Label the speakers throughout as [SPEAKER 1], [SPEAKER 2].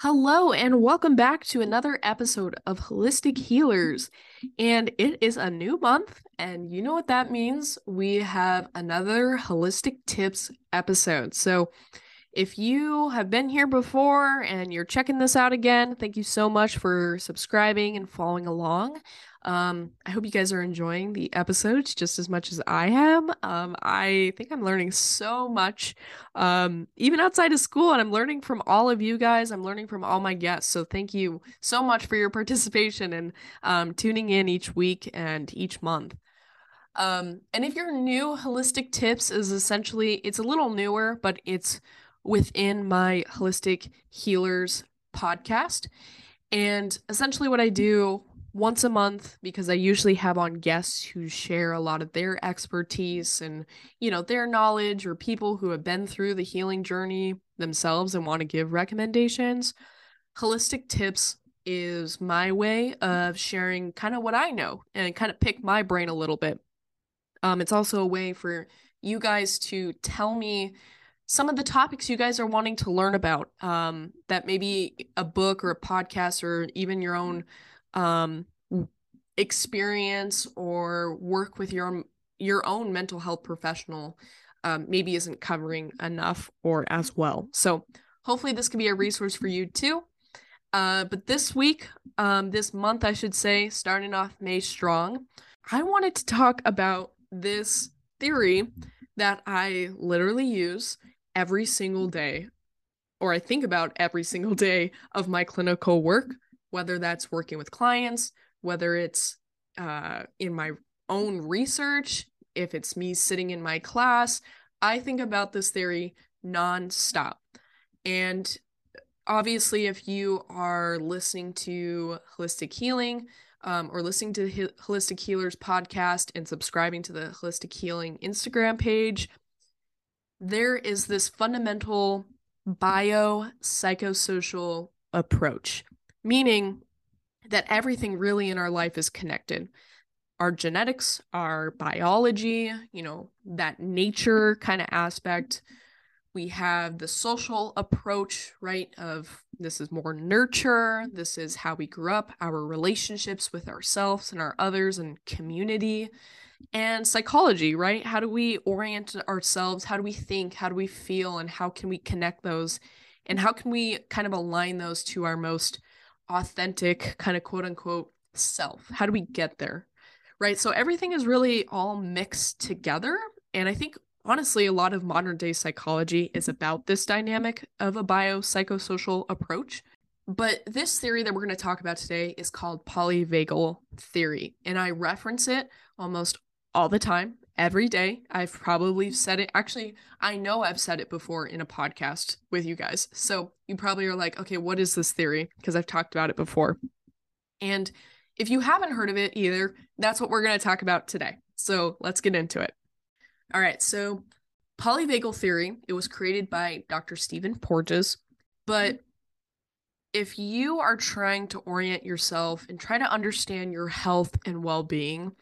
[SPEAKER 1] Hello, and welcome back to another episode of Holistic Healers. And it is a new month, and you know what that means? We have another Holistic Tips episode. So, if you have been here before and you're checking this out again, thank you so much for subscribing and following along. Um, I hope you guys are enjoying the episodes just as much as I am. Um, I think I'm learning so much, um, even outside of school, and I'm learning from all of you guys. I'm learning from all my guests. So thank you so much for your participation and um, tuning in each week and each month. Um, and if you're new, Holistic Tips is essentially it's a little newer, but it's within my Holistic Healers podcast. And essentially, what I do once a month because I usually have on guests who share a lot of their expertise and, you know, their knowledge or people who have been through the healing journey themselves and want to give recommendations. Holistic Tips is my way of sharing kind of what I know and kind of pick my brain a little bit. Um, it's also a way for you guys to tell me some of the topics you guys are wanting to learn about um, that maybe a book or a podcast or even your own um, experience or work with your your own mental health professional um, maybe isn't covering enough or as well. So hopefully this can be a resource for you too. Uh, but this week, um, this month, I should say, starting off May strong, I wanted to talk about this theory that I literally use every single day, or I think about every single day of my clinical work whether that's working with clients, whether it's uh, in my own research, if it's me sitting in my class. I think about this theory nonstop. And obviously, if you are listening to Holistic Healing, um, or listening to Holistic Healers podcast and subscribing to the Holistic Healing Instagram page, there is this fundamental bio psychosocial approach meaning that everything really in our life is connected. Our genetics, our biology, you know, that nature kind of aspect. We have the social approach, right? Of this is more nurture, this is how we grew up, our relationships with ourselves and our others and community, and psychology, right? How do we orient ourselves? How do we think? How do we feel? And how can we connect those? And how can we kind of align those to our most authentic kind of quote unquote self? How do we get there? Right. So everything is really all mixed together. And I think honestly, a lot of modern day psychology is about this dynamic of a biopsychosocial approach. But this theory that we're going to talk about today is called polyvagal theory. And I reference it almost all the time every day. I've probably said it. Actually, I know I've said it before in a podcast with you guys. So you probably are like, okay, what is this theory? Because I've talked about it before. And if you haven't heard of it either, that's what we're going to talk about today. So let's get into it. All right. So polyvagal theory, it was created by Dr. Stephen Porges. But if you are trying to orient yourself and try to understand your health and well being,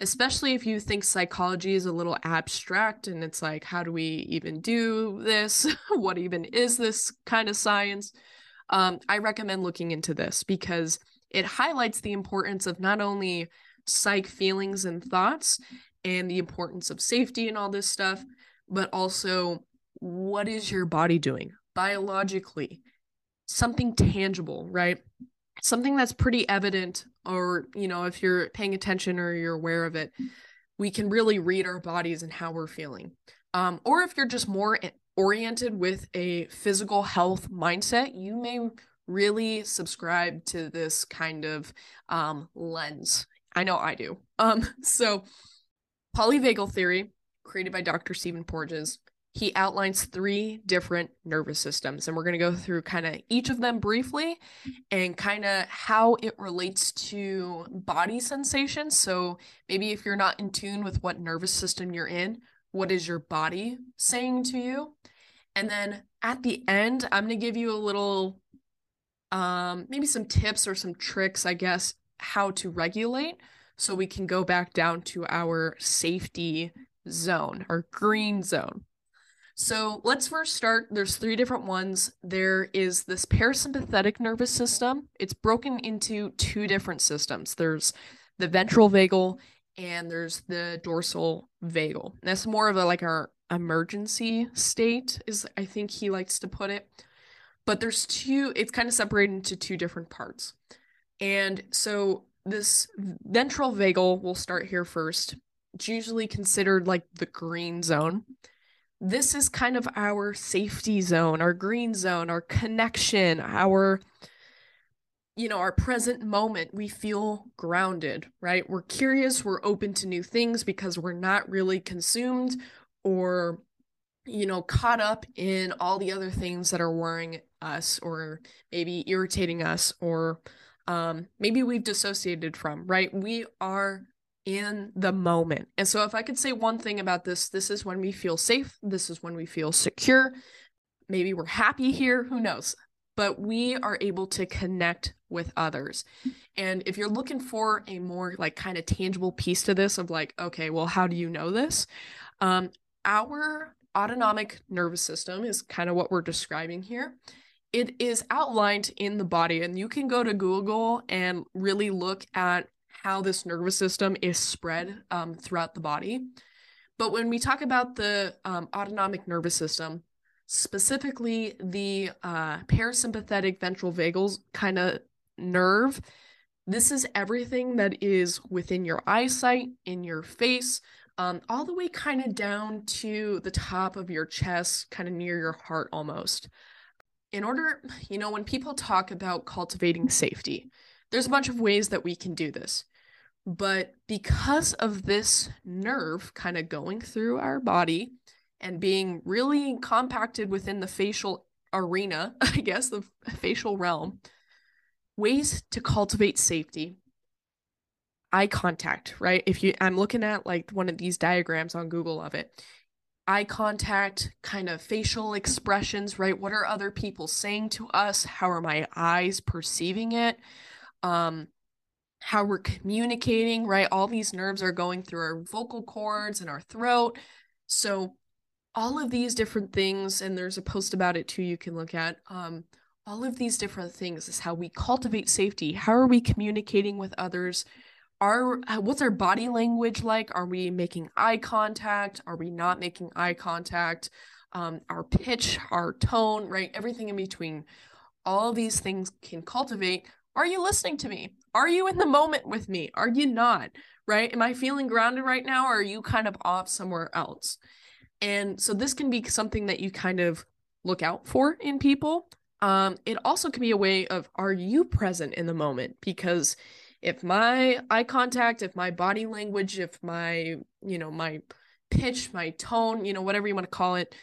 [SPEAKER 1] especially if you think psychology is a little abstract and it's like, how do we even do this? what even is this kind of science? Um, I recommend looking into this because it highlights the importance of not only psych feelings and thoughts and the importance of safety and all this stuff, but also what is your body doing biologically? Something tangible, right? Something that's pretty evident or you know if you're paying attention or you're aware of it we can really read our bodies and how we're feeling. Um, or if you're just more oriented with a physical health mindset you may really subscribe to this kind of um, lens. I know i do. Um, so polyvagal theory created by dr stephen porges he outlines three different nervous systems and we're going to go through kind of each of them briefly and kind of how it relates to body sensations so maybe if you're not in tune with what nervous system you're in what is your body saying to you and then at the end i'm going to give you a little um maybe some tips or some tricks i guess how to regulate so we can go back down to our safety zone or green zone. So let's first start. There's three different ones. There is this parasympathetic nervous system. It's broken into two different systems. There's the ventral vagal and there's the dorsal vagal. That's more of a like our emergency state is I think he likes to put it. But there's two it's kind of separated into two different parts. And so this ventral vagal, we'll start here first. It's usually considered like the green zone. This is kind of our safety zone, our green zone, our connection, our you know, our present moment, we feel grounded, right? We're curious, we're open to new things because we're not really consumed or, you know, caught up in all the other things that are worrying us or maybe irritating us or um, maybe we've dissociated from, right? We are in the moment. And so, if I could say one thing about this, this is when we feel safe, this is when we feel secure. Maybe we're happy here, who knows? But we are able to connect with others. And if you're looking for a more like kind of tangible piece to this of like, okay, well, how do you know this? Um, our autonomic nervous system is kind of what we're describing here it is outlined in the body and you can go to google and really look at how this nervous system is spread um, throughout the body but when we talk about the um, autonomic nervous system specifically the uh, parasympathetic ventral vagal kind of nerve this is everything that is within your eyesight in your face um, all the way kind of down to the top of your chest kind of near your heart almost in order, you know, when people talk about cultivating safety, there's a bunch of ways that we can do this. But because of this nerve kind of going through our body and being really compacted within the facial arena, I guess, the facial realm, ways to cultivate safety eye contact right if you i'm looking at like one of these diagrams on google of it eye contact, kind of facial expressions, right? What are other people saying to us? How are my eyes perceiving it? Um, how we're communicating, right? All these nerves are going through our vocal cords and our throat. So, all of these different things, and there's a post about it too you can look at. Um, all of these different things is how we cultivate safety. How are we communicating with others? are uh, what's our body language like are we making eye contact are we not making eye contact um, our pitch our tone right everything in between all these things can cultivate are you listening to me are you in the moment with me? Are you not? Right? Am i feeling grounded right now or are you kind of off somewhere else? And so this can be something that you kind of look out for in people. Um, it also can be a way of are you present in the moment? Because if my eye contact, if my body language, if my, you know, my pitch, my tone, you know, whatever you want to call it,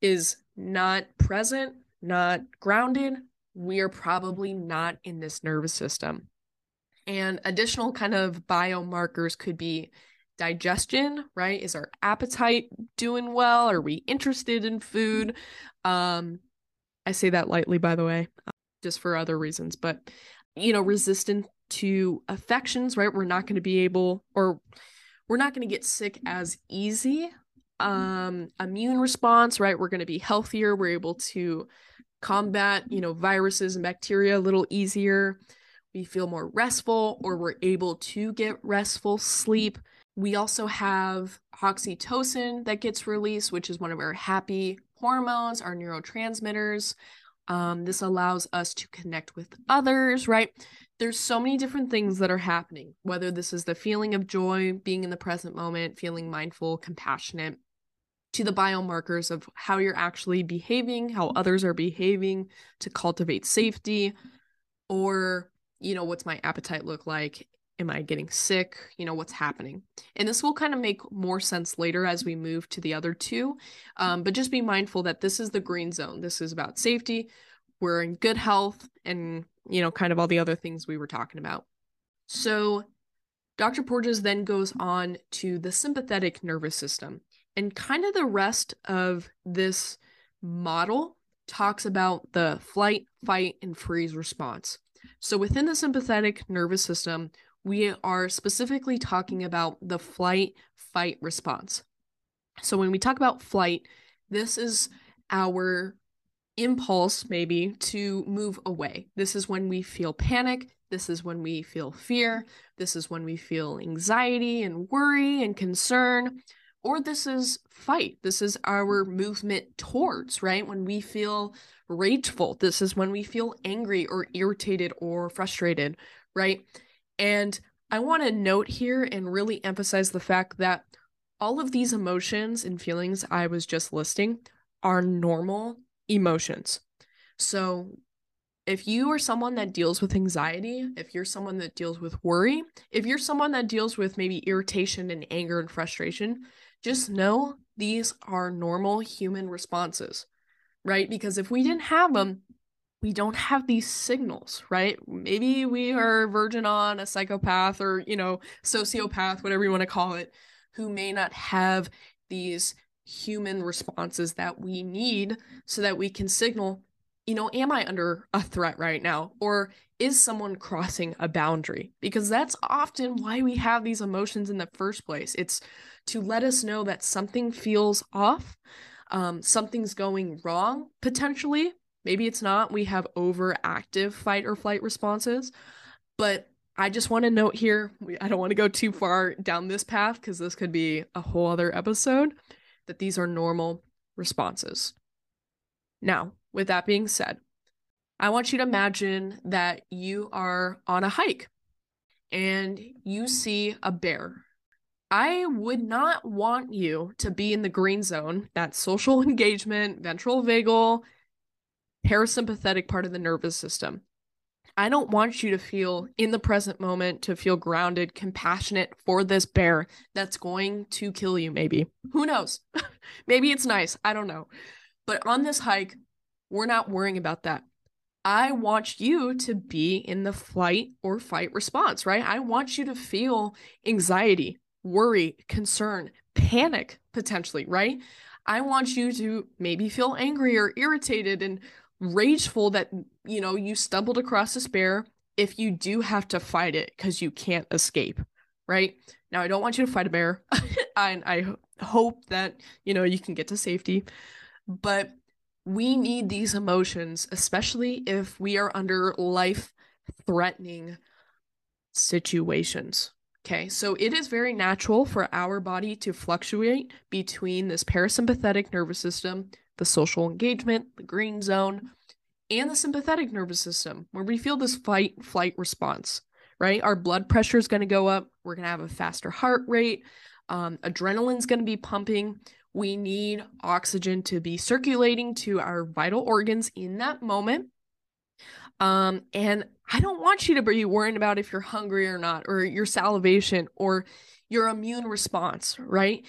[SPEAKER 1] is not present, not grounded, we are probably not in this nervous system. And additional kind of biomarkers could be digestion, right? Is our appetite doing well? Are we interested in food? Um, I say that lightly, by the way, just for other reasons, but you know, resistant to affections, right? We're not going to be able or we're not going to get sick as easy. Um immune response, right? We're going to be healthier. We're able to combat, you know, viruses and bacteria a little easier. We feel more restful or we're able to get restful sleep. We also have oxytocin that gets released, which is one of our happy hormones, our neurotransmitters. Um, this allows us to connect with others, right? there's so many different things that are happening, whether this is the feeling of joy, being in the present moment, feeling mindful, compassionate, to the biomarkers of how you're actually behaving, how others are behaving to cultivate safety, or, you know, what's my appetite look like? Am I getting sick? You know, what's happening? And this will kind of make more sense later as we move to the other two. Um, but just be mindful that this is the green zone. This is about safety. We're in good health and you know, kind of all the other things we were talking about. So Dr. Porges then goes on to the sympathetic nervous system. And kind of the rest of this model talks about the flight, fight, and freeze response. So within the sympathetic nervous system, we are specifically talking about the flight fight response. So when we talk about flight, this is our impulse maybe to move away. This is when we feel panic. This is when we feel fear. This is when we feel anxiety and worry and concern. Or this is fight. This is our movement towards, right? When we feel rageful. This is when we feel angry or irritated or frustrated, right? And I want to note here and really emphasize the fact that all of these emotions and feelings I was just listing are normal emotions. So, if you are someone that deals with anxiety, if you're someone that deals with worry, if you're someone that deals with maybe irritation and anger and frustration, just know these are normal human responses, right? Because if we didn't have them, we don't have these signals, right? Maybe we are virgin on a psychopath or, you know, sociopath, whatever you want to call it, who may not have these human responses that we need so that we can signal, you know, am I under a threat right now? Or is someone crossing a boundary? Because that's often why we have these emotions in the first place. It's to let us know that something feels off, um, something's going wrong potentially. Maybe it's not. We have overactive fight or flight responses. But I just want to note here, I don't want to go too far down this path because this could be a whole other episode that these are normal responses. Now, with that being said, I want you to imagine that you are on a hike and you see a bear. I would not want you to be in the green zone, that social engagement, ventral vagal, parasympathetic part of the nervous system. I don't want you to feel in the present moment, to feel grounded, compassionate for this bear that's going to kill you, maybe. Who knows? maybe it's nice. I don't know. But on this hike, we're not worrying about that. I want you to be in the flight or fight response, right? I want you to feel anxiety, worry, concern, panic potentially, right? I want you to maybe feel angry or irritated and rageful that you know you stumbled across this bear if you do have to fight it because you can't escape right now i don't want you to fight a bear and i hope that you know you can get to safety but we need these emotions especially if we are under life threatening situations okay so it is very natural for our body to fluctuate between this parasympathetic nervous system the social engagement, the green zone, and the sympathetic nervous system, where we feel this fight flight response, right? Our blood pressure is going to go up. We're going to have a faster heart rate. Um, adrenaline's going to be pumping. We need oxygen to be circulating to our vital organs in that moment. Um, and I don't want you to be worrying about if you're hungry or not, or your salivation, or your immune response, right?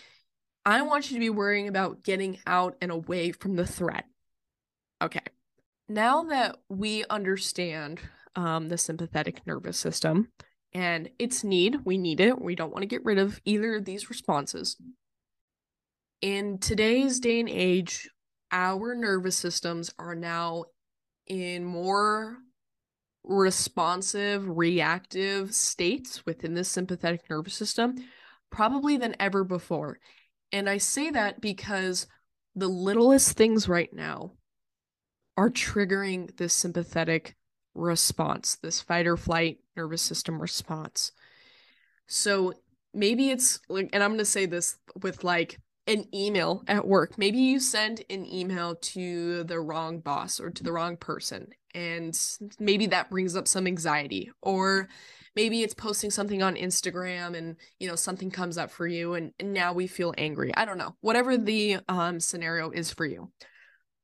[SPEAKER 1] I want you to be worrying about getting out and away from the threat. Okay. Now that we understand um, the sympathetic nervous system and its need, we need it. We don't want to get rid of either of these responses. In today's day and age, our nervous systems are now in more responsive, reactive states within the sympathetic nervous system, probably than ever before. And I say that because the littlest things right now are triggering this sympathetic response, this fight or flight nervous system response. So maybe it's like, and I'm going to say this with like an email at work. Maybe you send an email to the wrong boss or to the wrong person, and maybe that brings up some anxiety. Or maybe it's posting something on Instagram and you know something comes up for you and, and now we feel angry. I don't know. Whatever the um scenario is for you.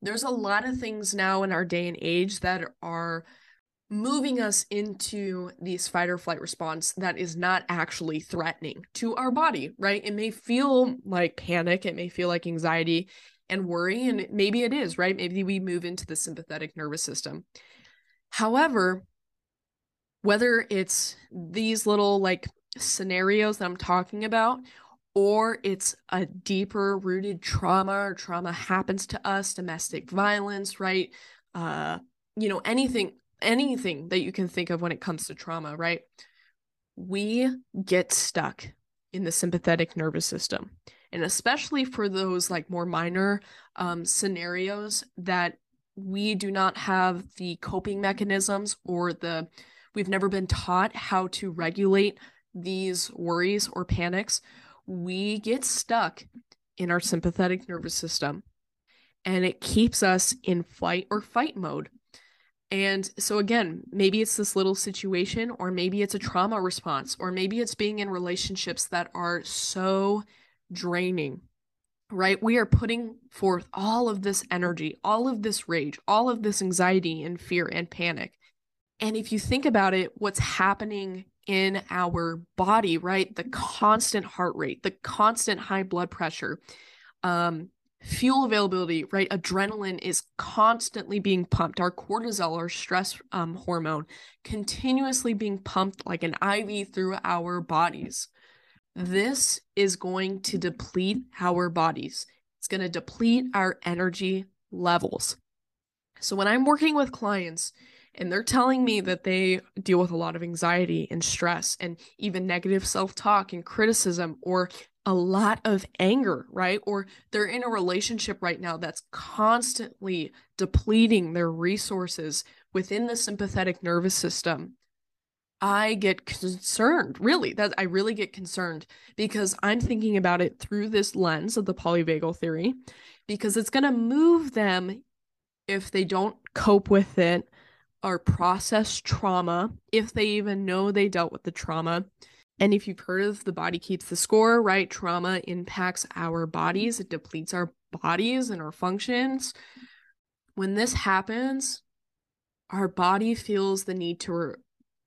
[SPEAKER 1] There's a lot of things now in our day and age that are moving us into this fight or flight response that is not actually threatening to our body, right? It may feel like panic, it may feel like anxiety and worry, and maybe it is, right? Maybe we move into the sympathetic nervous system. However, whether it's these little like scenarios that I'm talking about, or it's a deeper rooted trauma or trauma happens to us, domestic violence, right? Uh, you know, anything, anything that you can think of when it comes to trauma, right? We get stuck in the sympathetic nervous system. And especially for those like more minor um, scenarios that we do not have the coping mechanisms or the we've never been taught how to regulate these worries or panics, we get stuck in our sympathetic nervous system and it keeps us in fight or fight mode. And so, again, maybe it's this little situation, or maybe it's a trauma response, or maybe it's being in relationships that are so draining, right? We are putting forth all of this energy, all of this rage, all of this anxiety and fear and panic. And if you think about it, what's happening in our body, right? The constant heart rate, the constant high blood pressure, um, fuel availability, right? Adrenaline is constantly being pumped. Our cortisol, our stress um, hormone, continuously being pumped like an IV through our bodies. This is going to deplete our bodies. It's going to deplete our energy levels. So when I'm working with clients, and they're telling me that they deal with a lot of anxiety and stress and even negative self talk and criticism or a lot of anger, right? Or they're in a relationship right now that's constantly depleting their resources within the sympathetic nervous system. I get concerned, really, that I really get concerned because I'm thinking about it through this lens of the polyvagal theory because it's going to move them if they don't cope with it or process trauma, if they even know they dealt with the trauma. And if you've heard of the body keeps the score, right? Trauma impacts our bodies, it depletes our bodies and our functions. When this happens, our body feels the need to re-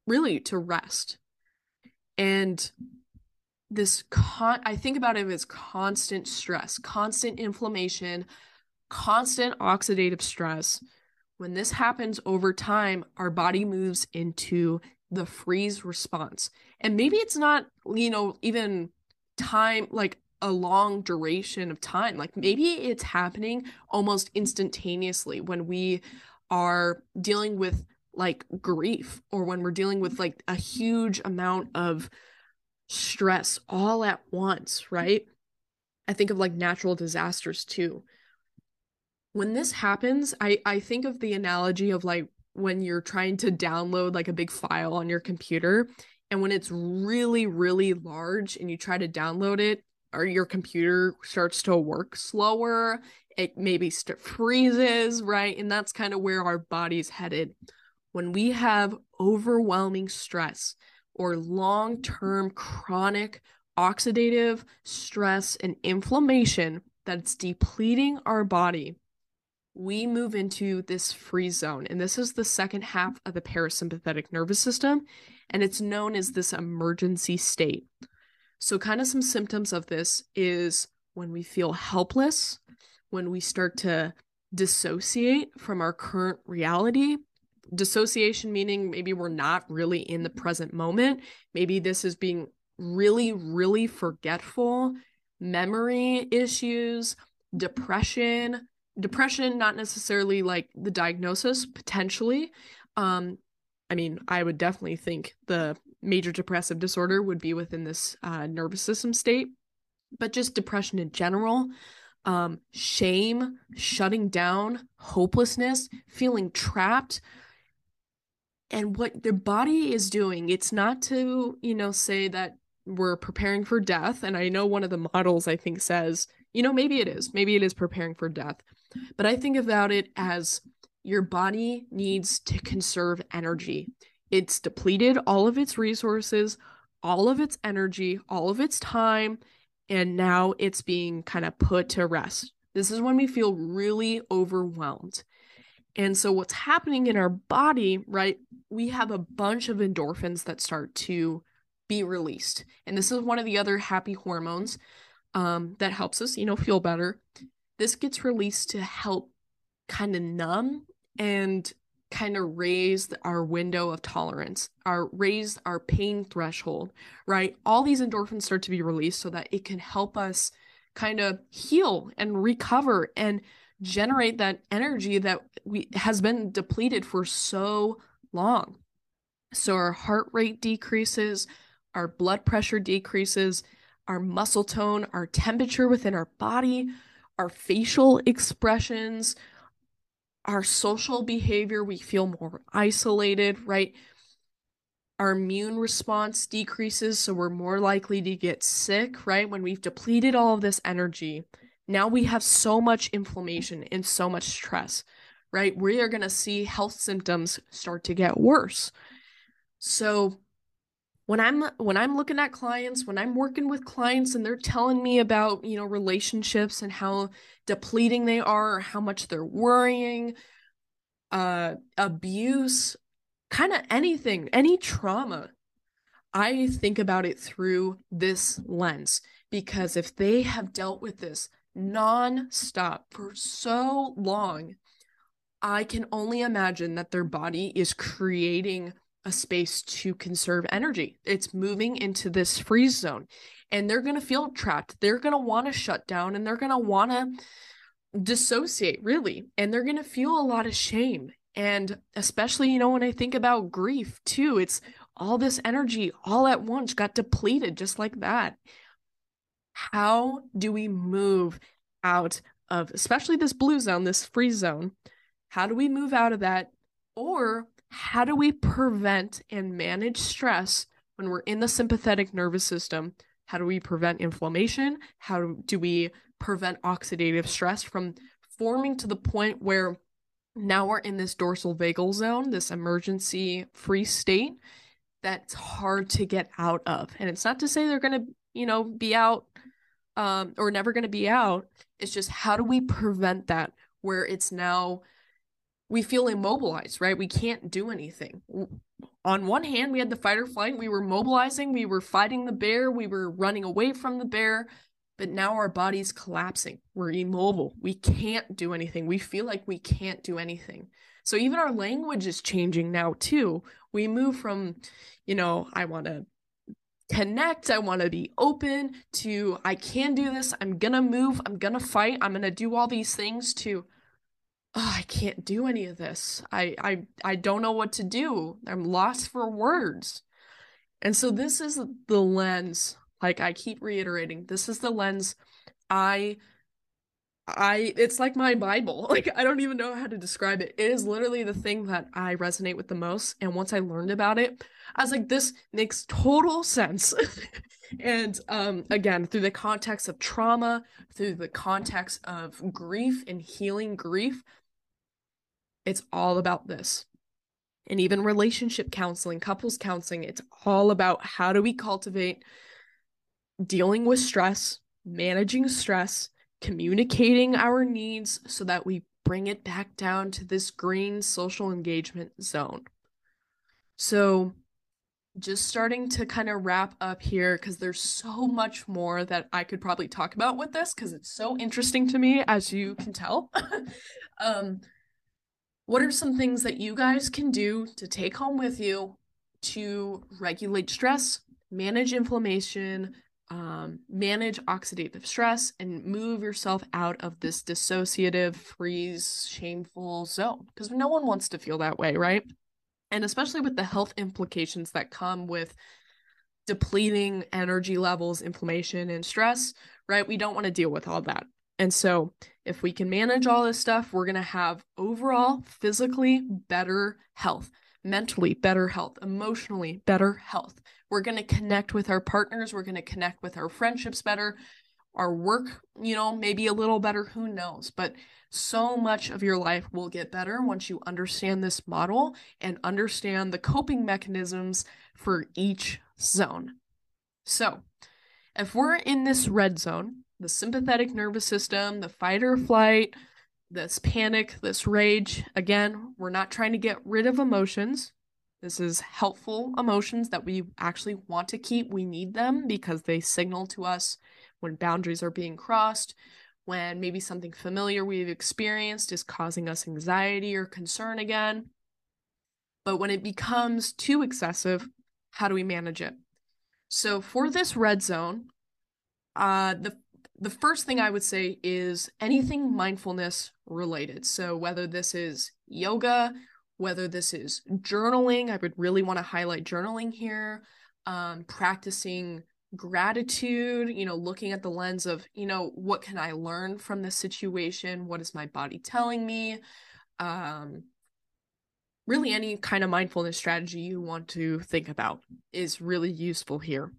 [SPEAKER 1] really to rest. And this con I think about it as constant stress, constant inflammation, constant oxidative stress when this happens over time, our body moves into the freeze response. And maybe it's not, you know, even time like a long duration of time. Like maybe it's happening almost instantaneously when we are dealing with like grief or when we're dealing with like a huge amount of stress all at once, right? I think of like natural disasters too when this happens, I I think of the analogy of like when you're trying to download like a big file on your computer and when it's really really large and you try to download it or your computer starts to work slower, it maybe st- freezes, right? And that's kind of where our body's headed. When we have overwhelming stress or long-term chronic oxidative stress and inflammation that's depleting our body we move into this free zone. And this is the second half of the parasympathetic nervous system. And it's known as this emergency state. So, kind of some symptoms of this is when we feel helpless, when we start to dissociate from our current reality. Dissociation meaning maybe we're not really in the present moment. Maybe this is being really, really forgetful, memory issues, depression, depression not necessarily like the diagnosis potentially. Um i mean i would definitely think the major depressive disorder would be within this uh, nervous system state. But just depression in general um shame shutting down hopelessness feeling trapped. And what their body is doing it's not to you know say that we're preparing for death. And i know one of the models i think says you know maybe it is. Maybe it is preparing for death but I think about it as your body needs to conserve energy. It's depleted all of its resources, all of its energy, all of its time, and now it's being kind of put to rest. This is when we feel really overwhelmed. And so, what's happening in our body, right? We have a bunch of endorphins that start to be released. And this is one of the other happy hormones um, that helps us, you know, feel better this gets released to help kind of numb and kind of raise our window of tolerance, our raise our pain threshold, right? All these endorphins start to be released so that it can help us kind of heal and recover and generate that energy that we has been depleted for so long. So our heart rate decreases, our blood pressure decreases, our muscle tone, our temperature within our body, our facial expressions, our social behavior. We feel more isolated, right? Our immune response decreases, so we're more likely to get sick, right? When we've depleted all of this energy, now we have so much inflammation and so much stress, right? We are going to see health symptoms start to get worse. So, when i'm when i'm looking at clients when i'm working with clients and they're telling me about you know relationships and how depleting they are or how much they're worrying uh abuse kind of anything any trauma i think about it through this lens because if they have dealt with this non-stop for so long i can only imagine that their body is creating a space to conserve energy. It's moving into this freeze zone and they're going to feel trapped. They're going to want to shut down and they're going to want to dissociate, really. And they're going to feel a lot of shame. And especially, you know, when I think about grief too, it's all this energy all at once got depleted just like that. How do we move out of, especially this blue zone, this freeze zone? How do we move out of that? Or how do we prevent and manage stress when we're in the sympathetic nervous system? How do we prevent inflammation? How do we prevent oxidative stress from forming to the point where now we're in this dorsal vagal zone, this emergency free state that's hard to get out of. And it's not to say they're going to, you know, be out um, or never going to be out. It's just how do we prevent that where it's now we feel mm-hmm. immobilized, right? We can't do anything. On one hand, we had the fight or flight. We were mobilizing, we were fighting the bear, we were running away from the bear, but now our body's collapsing. We're immobile. We can't do anything. We feel like we can't do anything. So even our language is changing now, too. We move from, you know, I want to connect, I want to be open to I can do this, I'm gonna move, I'm gonna fight, I'm gonna do all these things to oh, I can't do any of this. I I I don't know what to do. I'm lost for words. And so this is the lens, like I keep reiterating, this is the lens I I it's like my bible. Like I don't even know how to describe it. It is literally the thing that I resonate with the most and once I learned about it, I was like this makes total sense. and um again, through the context of trauma, through the context of grief and healing grief, it's all about this. And even relationship counseling, couples counseling, it's all about how do we cultivate dealing with stress, managing stress, communicating our needs so that we bring it back down to this green social engagement zone. So, just starting to kind of wrap up here because there's so much more that I could probably talk about with this because it's so interesting to me, as you can tell. um, what are some things that you guys can do to take home with you to regulate stress, manage inflammation, um, manage oxidative stress, and move yourself out of this dissociative, freeze, shameful zone? Because no one wants to feel that way, right? And especially with the health implications that come with depleting energy levels, inflammation, and stress, right? We don't want to deal with all that. And so, if we can manage all this stuff, we're going to have overall physically better health, mentally better health, emotionally better health. We're going to connect with our partners, we're going to connect with our friendships better, our work, you know, maybe a little better, who knows. But so much of your life will get better once you understand this model and understand the coping mechanisms for each zone. So, if we're in this red zone, the sympathetic nervous system, the fight or flight, this panic, this rage. Again, we're not trying to get rid of emotions. This is helpful emotions that we actually want to keep. We need them because they signal to us when boundaries are being crossed, when maybe something familiar we've experienced is causing us anxiety or concern again. But when it becomes too excessive, how do we manage it? So for this red zone, uh, the the first thing I would say is anything mindfulness related. So, whether this is yoga, whether this is journaling, I would really want to highlight journaling here, um, practicing gratitude, you know, looking at the lens of, you know, what can I learn from this situation? What is my body telling me? Um, really, any kind of mindfulness strategy you want to think about is really useful here.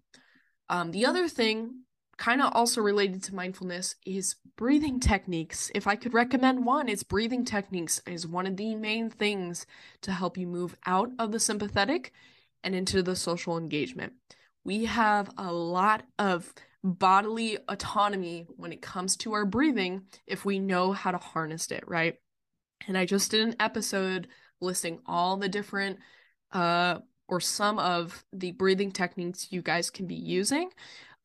[SPEAKER 1] Um, the other thing, kind of also related to mindfulness, is breathing techniques. If I could recommend one, it's breathing techniques is one of the main things to help you move out of the sympathetic and into the social engagement. We have a lot of bodily autonomy when it comes to our breathing if we know how to harness it, right? And I just did an episode listing all the different uh or some of the breathing techniques you guys can be using.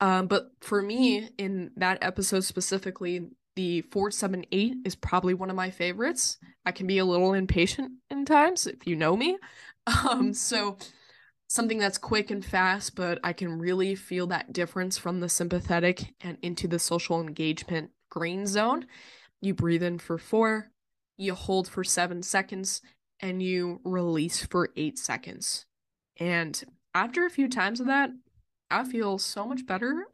[SPEAKER 1] Um, but for me, in that episode specifically, the 478 is probably one of my favorites. I can be a little impatient in times if you know me. Um, so something that's quick and fast, but I can really feel that difference from the sympathetic and into the social engagement green zone. You breathe in for four, you hold for seven seconds, and you release for eight seconds. And after a few times of that, I feel so much better.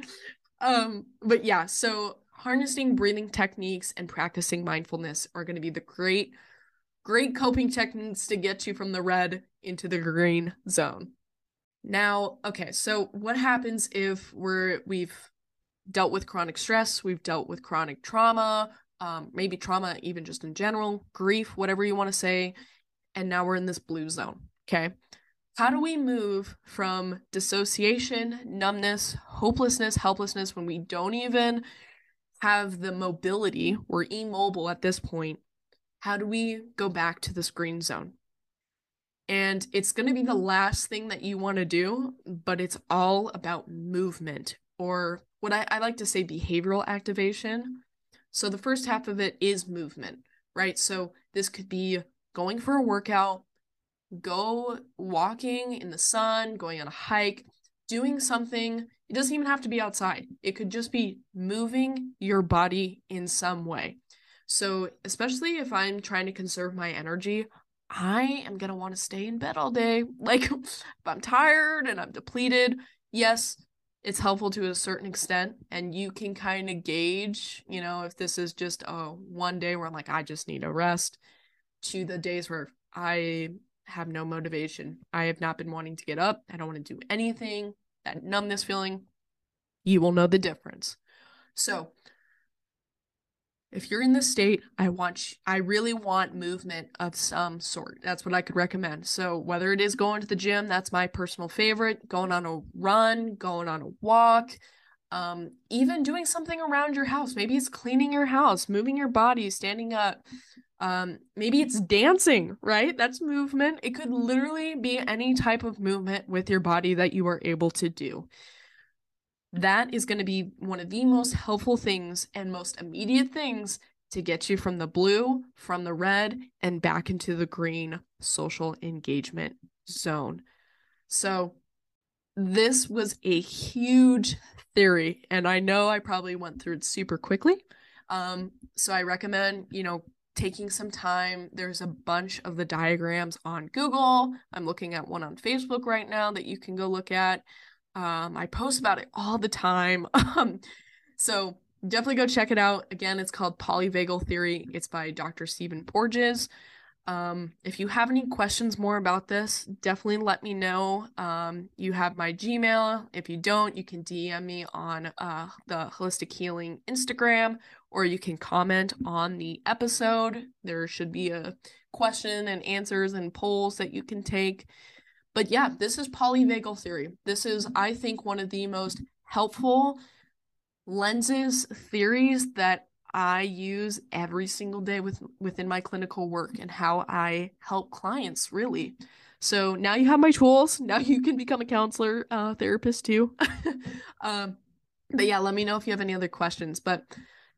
[SPEAKER 1] um, but yeah, so harnessing breathing techniques and practicing mindfulness are going to be the great great coping techniques to get you from the red into the green zone. Now, okay, so what happens if we're we've dealt with chronic stress, we've dealt with chronic trauma, um, maybe trauma even just in general, grief, whatever you want to say, and now we're in this blue zone. Okay. How do we move from dissociation, numbness, hopelessness, helplessness when we don't even have the mobility, we're immobile at this point, how do we go back to this green zone? And it's going to be the last thing that you want to do, but it's all about movement or what I, I like to say behavioral activation. So the first half of it is movement, right? So this could be going for a workout, go walking in the sun, going on a hike, doing something. It doesn't even have to be outside, it could just be moving your body in some way. So, especially if I'm trying to conserve my energy, I am going to want to stay in bed all day. Like, if I'm tired and I'm depleted, yes, it's helpful to a certain extent. And you can kind of gauge, you know, if this is just a one day where I'm like, I just need a rest, to the days where I have no motivation. I have not been wanting to get up. I don't want to do anything. That numbness feeling, you will know the difference. So, if you're in this state, I want I really want movement of some sort. That's what I could recommend. So whether it is going to the gym, that's my personal favorite, going on a run, going on a walk, um, even doing something around your house. Maybe it's cleaning your house, moving your body, standing up. Um, maybe it's dancing, right? That's movement. It could literally be any type of movement with your body that you are able to do that is going to be one of the most helpful things and most immediate things to get you from the blue, from the red, and back into the green social engagement zone. So, this was a huge theory, and I know I probably went through it super quickly. Um, so, I recommend, you know, taking some time. There's a bunch of the diagrams on Google. I'm looking at one on Facebook right now that you can go look at. Um, I post about it all the time. Um, so definitely go check it out. Again, it's called Polyvagal Theory. It's by Dr. Stephen Porges. Um, if you have any questions more about this, definitely let me know. Um, you have my Gmail. If you don't, you can DM me on uh, the Holistic Healing Instagram, or you can comment on the episode. There should be a question and answers and polls that you can take. But yeah, this is polyvagal theory. This is, I think, one of the most helpful lenses, theories that I use every single day with within my clinical work and how I help clients really. So now you have my tools. Now you can become a counselor, uh, therapist too. um, but yeah, let me know if you have any other questions. But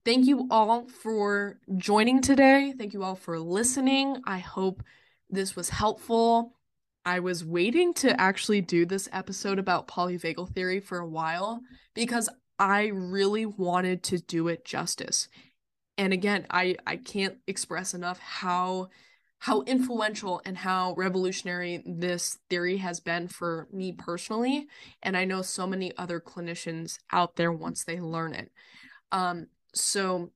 [SPEAKER 1] thank you all for joining today. Thank you all for listening. I hope this was helpful. I was waiting to actually do this episode about polyvagal theory for a while because I really wanted to do it justice. And again, I I can't express enough how how influential and how revolutionary this theory has been for me personally. And i know so many other clinicians out there once they learn it. Um so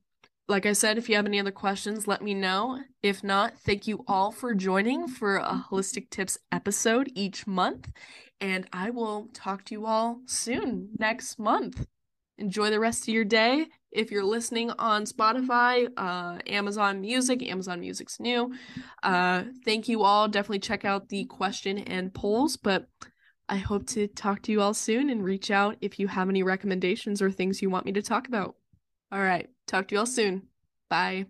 [SPEAKER 1] like i said if you have any other questions let me know. If not thank you all for joining for a holistic tips episode each month. And i will talk to you all soon next month enjoy the rest of your day if you're listening on Spotify, uh, Amazon Music, Amazon Music's new. Uh, thank you all. Definitely check out the question and polls, but I hope to talk to you all soon and reach out if you have any recommendations or things you want me to talk about. All right, talk to you all soon. Bye.